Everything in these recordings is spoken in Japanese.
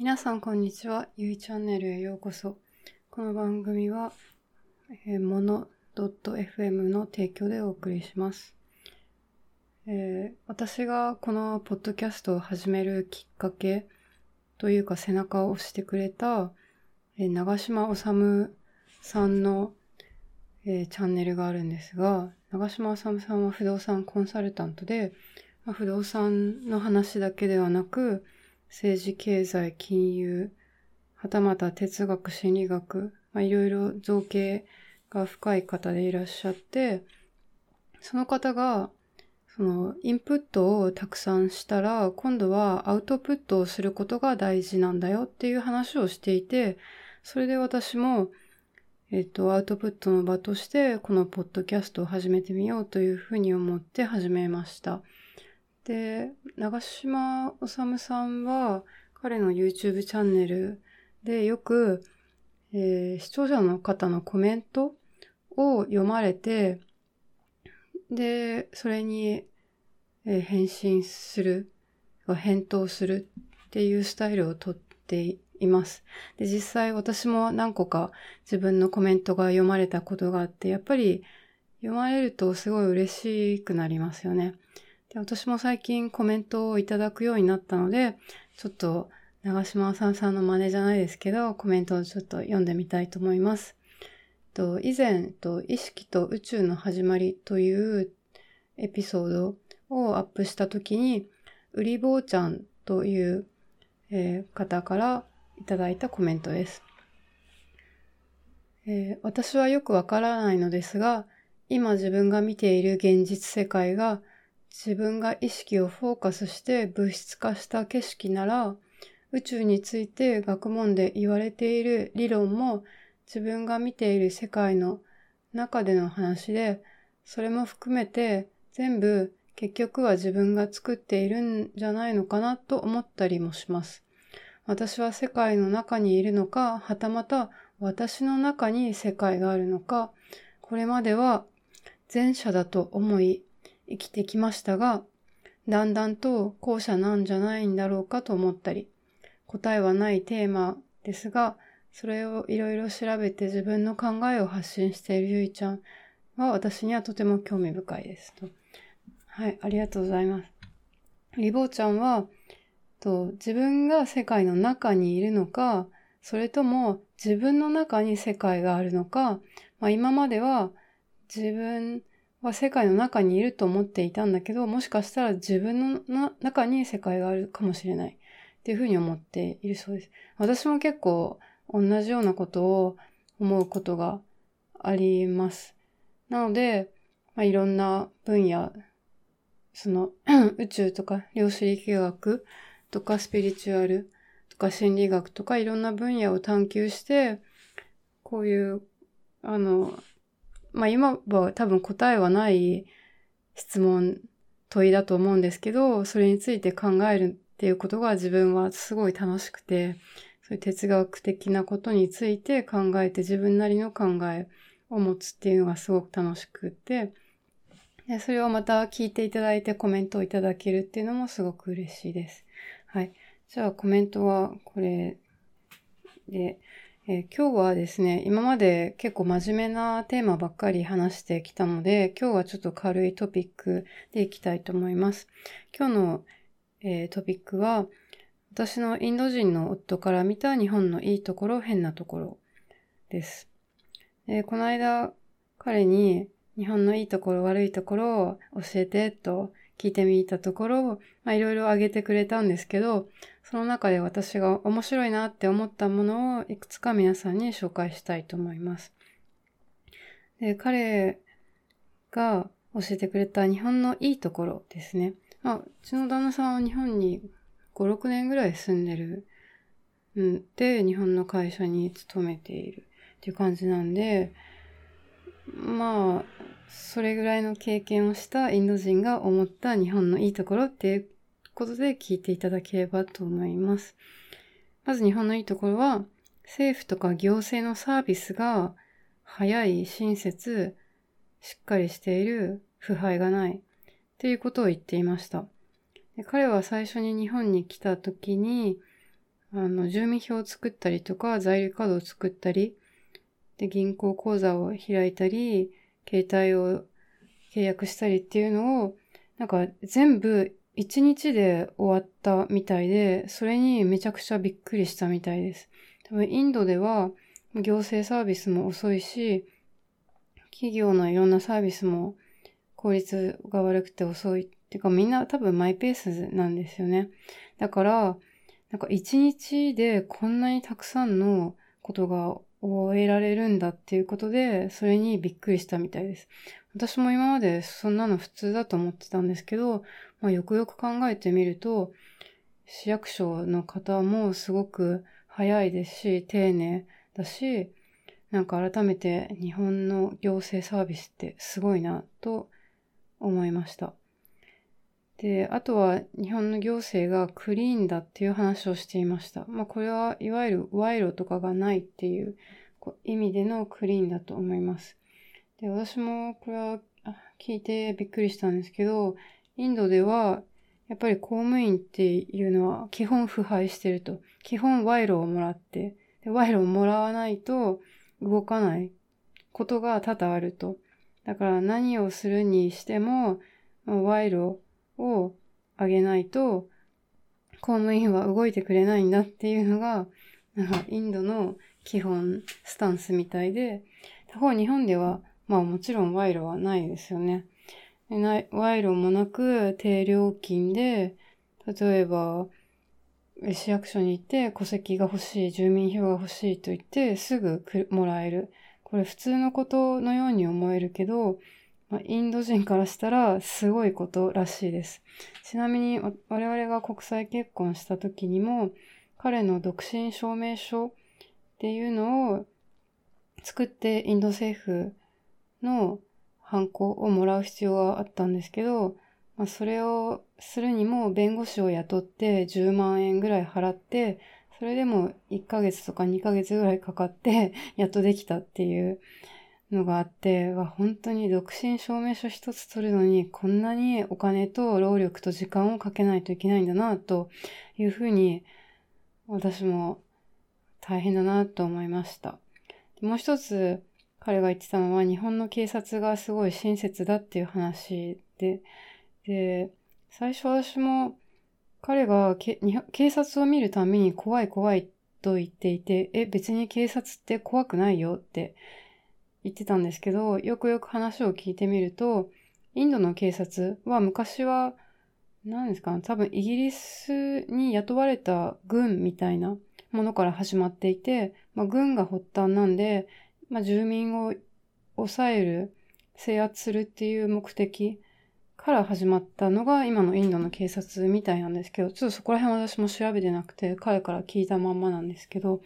皆さんこんにちは。ゆいチャンネルへようこそ。この番組は、えー、もの .fm の提供でお送りします。えー、私がこのポッドキャストを始めるきっかけというか背中を押してくれた、えー、長島治さんの、えー、チャンネルがあるんですが、長島治さんは不動産コンサルタントで、まあ、不動産の話だけではなく、政治、経済、金融、はたまた哲学、心理学、まあ、いろいろ造形が深い方でいらっしゃって、その方が、その、インプットをたくさんしたら、今度はアウトプットをすることが大事なんだよっていう話をしていて、それで私も、えっと、アウトプットの場として、このポッドキャストを始めてみようというふうに思って始めました。で、長島治さんは、彼の YouTube チャンネルでよく、えー、視聴者の方のコメントを読まれて、で、それに、えー、返信する、返答するっていうスタイルをとっています。で、実際私も何個か自分のコメントが読まれたことがあって、やっぱり読まれるとすごい嬉しくなりますよね。で私も最近コメントをいただくようになったので、ちょっと長島さんさんの真似じゃないですけど、コメントをちょっと読んでみたいと思います。と以前と、意識と宇宙の始まりというエピソードをアップしたときに、うりぼうちゃんという、えー、方からいただいたコメントです。えー、私はよくわからないのですが、今自分が見ている現実世界が自分が意識をフォーカスして物質化した景色なら、宇宙について学問で言われている理論も自分が見ている世界の中での話で、それも含めて全部結局は自分が作っているんじゃないのかなと思ったりもします。私は世界の中にいるのか、はたまた私の中に世界があるのか、これまでは前者だと思い、生きてきましたが、だんだんと後者なんじゃないんだろうかと思ったり、答えはないテーマですが、それをいろいろ調べて自分の考えを発信しているゆいちゃんは私にはとても興味深いですと。はい、ありがとうございます。リボーちゃんは、と自分が世界の中にいるのか、それとも自分の中に世界があるのか、まあ、今までは自分は世界の中にいると思っていたんだけど、もしかしたら自分の中に世界があるかもしれないっていうふうに思っているそうです。私も結構同じようなことを思うことがあります。なので、まあ、いろんな分野、その 宇宙とか量子力学とかスピリチュアルとか心理学とかいろんな分野を探求して、こういう、あの、まあ今は多分答えはない質問、問いだと思うんですけど、それについて考えるっていうことが自分はすごい楽しくて、そういう哲学的なことについて考えて自分なりの考えを持つっていうのがすごく楽しくて、でそれをまた聞いていただいてコメントをいただけるっていうのもすごく嬉しいです。はい。じゃあコメントはこれで、えー、今日はですね、今まで結構真面目なテーマばっかり話してきたので、今日はちょっと軽いトピックでいきたいと思います。今日の、えー、トピックは、私のインド人の夫から見た日本のいいところ、変なところです。え、この間、彼に日本のいいところ、悪いところを教えてと聞いてみたところ、まあいろいろ挙げてくれたんですけど、その中で私が面白いなって思ったものをいくつか皆さんに紹介したいと思います。で、彼が教えてくれた日本のいいところですね。まあ、うちの旦那さんは日本に5、6年ぐらい住んでるんで、日本の会社に勤めているっていう感じなんで、まあ、それぐらいの経験をしたインド人が思った日本のいいところっていうことで聞いていただければと思います。まず日本のいいところは、政府とか行政のサービスが早い、親切、しっかりしている、腐敗がないっていうことを言っていました。で彼は最初に日本に来た時に、あの、住民票を作ったりとか、在留カードを作ったり、で、銀行口座を開いたり、携帯を契約したりっていうのを、なんか全部一日で終わったみたいで、それにめちゃくちゃびっくりしたみたいです。多分インドでは行政サービスも遅いし、企業のいろんなサービスも効率が悪くて遅い。っていうかみんな多分マイペースなんですよね。だから、なんか一日でこんなにたくさんのことが終えられるんだっていうことで、それにびっくりしたみたいです。私も今までそんなの普通だと思ってたんですけど、まあ、よくよく考えてみると、市役所の方もすごく早いですし、丁寧だし、なんか改めて日本の行政サービスってすごいなと思いました。で、あとは日本の行政がクリーンだっていう話をしていました。まあこれはいわゆる賄賂とかがないっていう意味でのクリーンだと思います。で、私もこれは聞いてびっくりしたんですけど、インドではやっぱり公務員っていうのは基本腐敗してると。基本賄賂をもらって、で賄賂をもらわないと動かないことが多々あると。だから何をするにしても、賄賂をあげないと公務員は動いてくれないんだっていうのが、なんかインドの基本スタンスみたいで、他方日本ではまあもちろん賄賂はないですよね。賄賂もなく低料金で、例えば、市役所に行って戸籍が欲しい、住民票が欲しいと言ってすぐもらえる。これ普通のことのように思えるけど、まあ、インド人からしたらすごいことらしいです。ちなみに我々が国際結婚した時にも彼の独身証明書っていうのを作ってインド政府のハンコをもらう必要があったんですけど、まあ、それをするにも弁護士を雇って10万円ぐらい払って、それでも1ヶ月とか2ヶ月ぐらいかかってやっとできたっていうのがあって、は本当に独身証明書一つ取るのにこんなにお金と労力と時間をかけないといけないんだなというふうに私も大変だなと思いました。もう一つ彼が言ってたのは日本の警察がすごい親切だっていう話で、で、最初私も彼が警察を見るために怖い怖いと言っていて、え、別に警察って怖くないよって言ってたんですけど、よくよく話を聞いてみると、インドの警察は昔は、何ですか多分イギリスに雇われた軍みたいなものから始まっていて、まあ、軍が発端なんで、まあ、住民を抑える、制圧するっていう目的から始まったのが今のインドの警察みたいなんですけど、ちょっとそこら辺私も調べてなくて、彼から聞いたまんまなんですけど、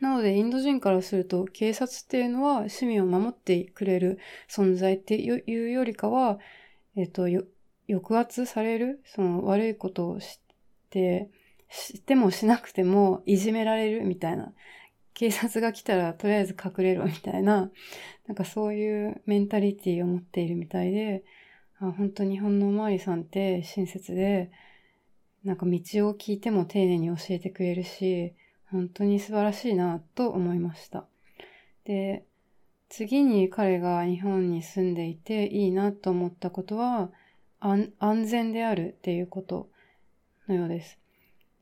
なので、インド人からすると、警察っていうのは市民を守ってくれる存在っていうよりかは、えっと、抑圧される、その悪いことを知って、してもしなくてもいじめられるみたいな。警察が来たらとりあえず隠れろみたいな、なんかそういうメンタリティを持っているみたいで、あ本当日本のおまわりさんって親切で、なんか道を聞いても丁寧に教えてくれるし、本当に素晴らしいなと思いました。で、次に彼が日本に住んでいていいなと思ったことは、安全であるっていうことのようです。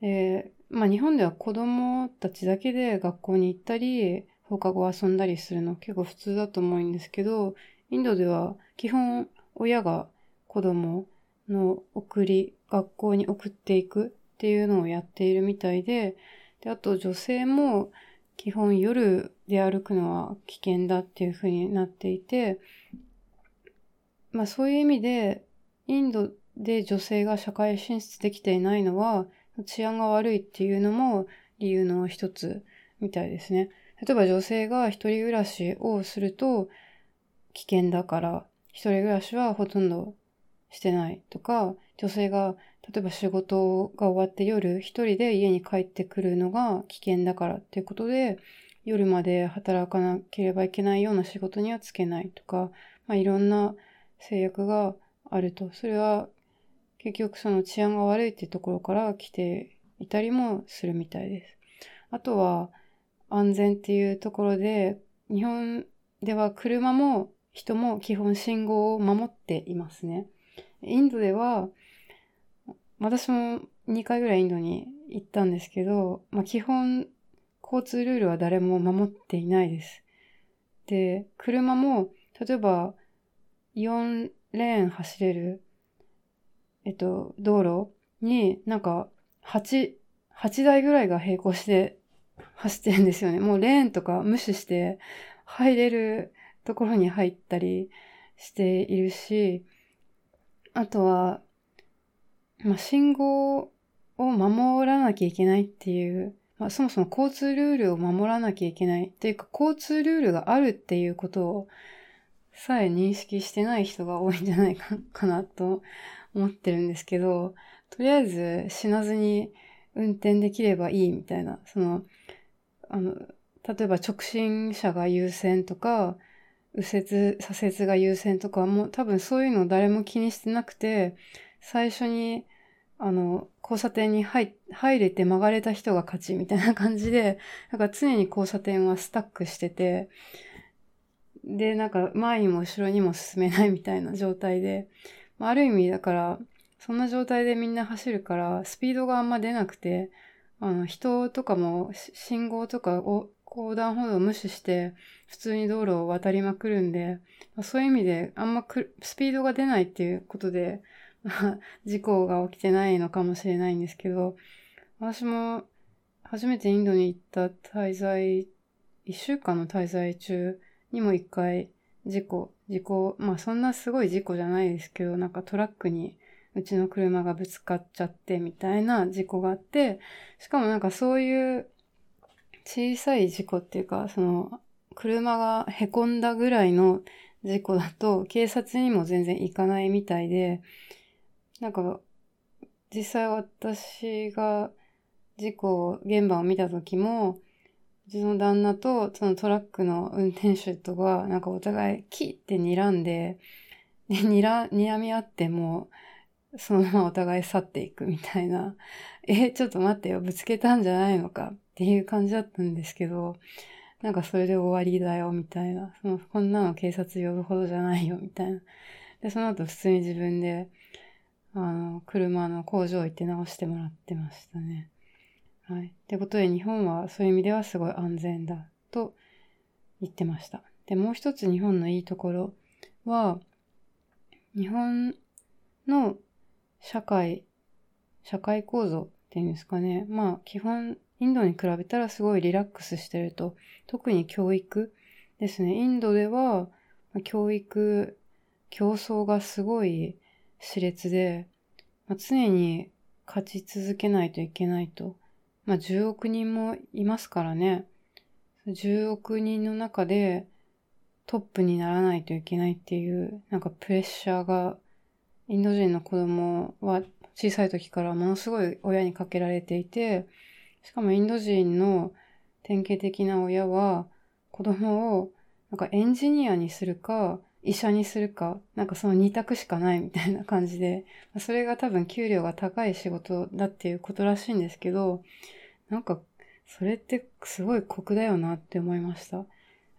で、まあ日本では子供たちだけで学校に行ったり、放課後遊んだりするの結構普通だと思うんですけど、インドでは基本親が子供の送り、学校に送っていくっていうのをやっているみたいで、で、あと女性も基本夜で歩くのは危険だっていう風になっていて、まあそういう意味で、インドで女性が社会進出できていないのは、治安が悪いっていうのも理由の一つみたいですね。例えば女性が一人暮らしをすると危険だから、一人暮らしはほとんどしてないとか、女性が例えば仕事が終わって夜一人で家に帰ってくるのが危険だからっていうことで、夜まで働かなければいけないような仕事にはつけないとか、まあ、いろんな制約があると。それは結局その治安が悪いっていうところから来ていたりもするみたいです。あとは安全っていうところで、日本では車も人も基本信号を守っていますね。インドでは、私も2回ぐらいインドに行ったんですけど、まあ、基本交通ルールは誰も守っていないです。で、車も、例えば4レーン走れる、えっと、道路になんか8、8台ぐらいが並行して 走ってるんですよね。もうレーンとか無視して入れるところに入ったりしているし、あとは、まあ、信号を守らなきゃいけないっていう、まあ、そもそも交通ルールを守らなきゃいけないっていうか、交通ルールがあるっていうことをさえ認識してない人が多いんじゃないかかなと思ってるんですけど、とりあえず死なずに運転できればいいみたいな、その、あの、例えば直進車が優先とか、右折、左折が優先とかもう多分そういうのを誰も気にしてなくて、最初に、あの、交差点に入入れて曲がれた人が勝ちみたいな感じで、なんか常に交差点はスタックしてて、で、なんか前にも後ろにも進めないみたいな状態で、まある意味だから、そんな状態でみんな走るから、スピードがあんま出なくて、あの、人とかも信号とかを横断歩道を無視して、普通に道路を渡りまくるんで、そういう意味であんまスピードが出ないっていうことで、事故が起きてないのかもしれないんですけど、私も初めてインドに行った滞在、一週間の滞在中にも一回事故、事故、まあそんなすごい事故じゃないですけど、なんかトラックにうちの車がぶつかっちゃってみたいな事故があって、しかもなんかそういう小さい事故っていうか、その車が凹んだぐらいの事故だと警察にも全然行かないみたいで、なんか実際私が事故現場を見た時も、うちの旦那とそのトラックの運転手とか、なんかお互いキーって睨んで、で、にら、睨み合っても、そのままお互い去っていくみたいな、え、ちょっと待ってよ、ぶつけたんじゃないのかっていう感じだったんですけど、なんかそれで終わりだよ、みたいな。その、こんなの警察呼ぶほどじゃないよ、みたいな。で、その後普通に自分で、あの、車の工場行って直してもらってましたね。はい。ってことで日本はそういう意味ではすごい安全だと言ってました。で、もう一つ日本のいいところは、日本の社会、社会構造っていうんですかね。まあ、基本、インドに比べたらすごいリラックスしてると。特に教育ですね。インドでは、教育、競争がすごい熾烈で、まあ、常に勝ち続けないといけないとまあ、10億人もいますからね。10億人の中でトップにならないといけないっていう、なんかプレッシャーが、インド人の子供は小さい時からものすごい親にかけられていて、しかもインド人の典型的な親は子供をなんかエンジニアにするか、医者にするか、なんかその二択しかないみたいな感じで、それが多分給料が高い仕事だっていうことらしいんですけど、なんか、それってすごい酷だよなって思いました。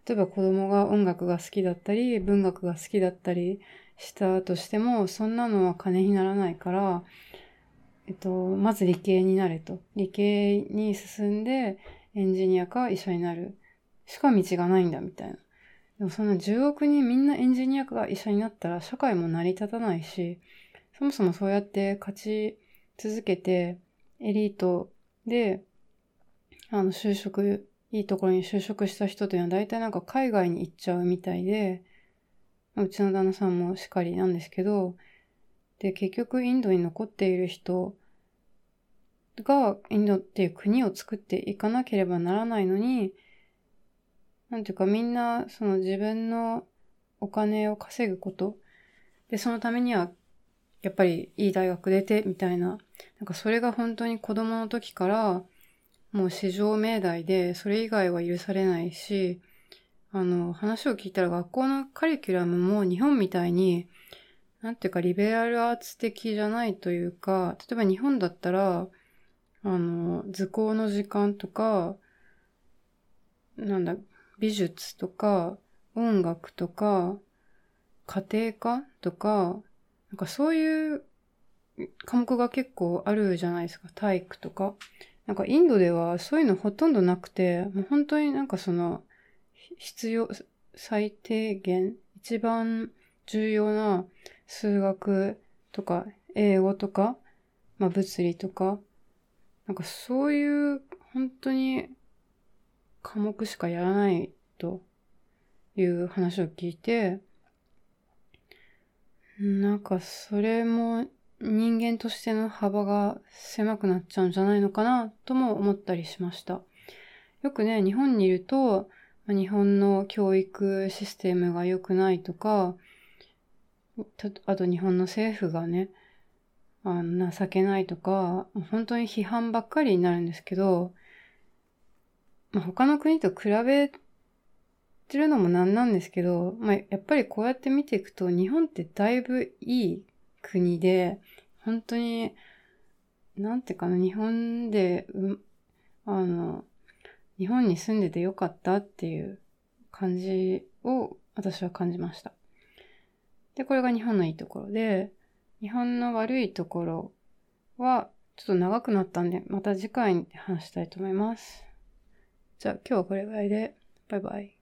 例えば子供が音楽が好きだったり、文学が好きだったりしたとしても、そんなのは金にならないから、えっと、まず理系になれと。理系に進んで、エンジニアか医者になる。しか道がないんだ、みたいな。でもそんな10億人みんなエンジニアか医者になったら社会も成り立たないし、そもそもそうやって勝ち続けて、エリートであの、就職、いいところに就職した人というのは大体なんか海外に行っちゃうみたいで、うちの旦那さんもしっかりなんですけど、で、結局インドに残っている人がインドっていう国を作っていかなければならないのに、なんていうかみんなその自分のお金を稼ぐこと、で、そのためにはやっぱりいい大学出てみたいな、なんかそれが本当に子供の時からもう市場命題で、それ以外は許されないし、あの、話を聞いたら学校のカリキュラムも日本みたいに、なんていうかリベラルアーツ的じゃないというか、例えば日本だったら、あの、図工の時間とか、なんだ、美術とか、音楽とか、家庭科とか、なんかそういう科目が結構あるじゃないですか。体育とか。なんかインドではそういうのほとんどなくて、もう本当になんかその、必要、最低限、一番重要な数学とか英語とか、まあ物理とか、なんかそういう本当に科目しかやらないという話を聞いて、なんかそれも人間としての幅が狭くなっちゃうんじゃないのかなとも思ったりしました。よくね、日本にいると、日本の教育システムが良くないとか、あと日本の政府がね、あ情けないとか、本当に批判ばっかりになるんですけど、まあ、他の国と比べてるのもなんなんですけど、まあ、やっぱりこうやって見ていくと、日本ってだいぶいい国で、本当に、なんていうかな、日本で、うん、あの、日本に住んでてよかったっていう感じを私は感じました。で、これが日本のいいところで、日本の悪いところはちょっと長くなったんで、また次回に話したいと思います。じゃあ今日はこれぐらいで、バイバイ。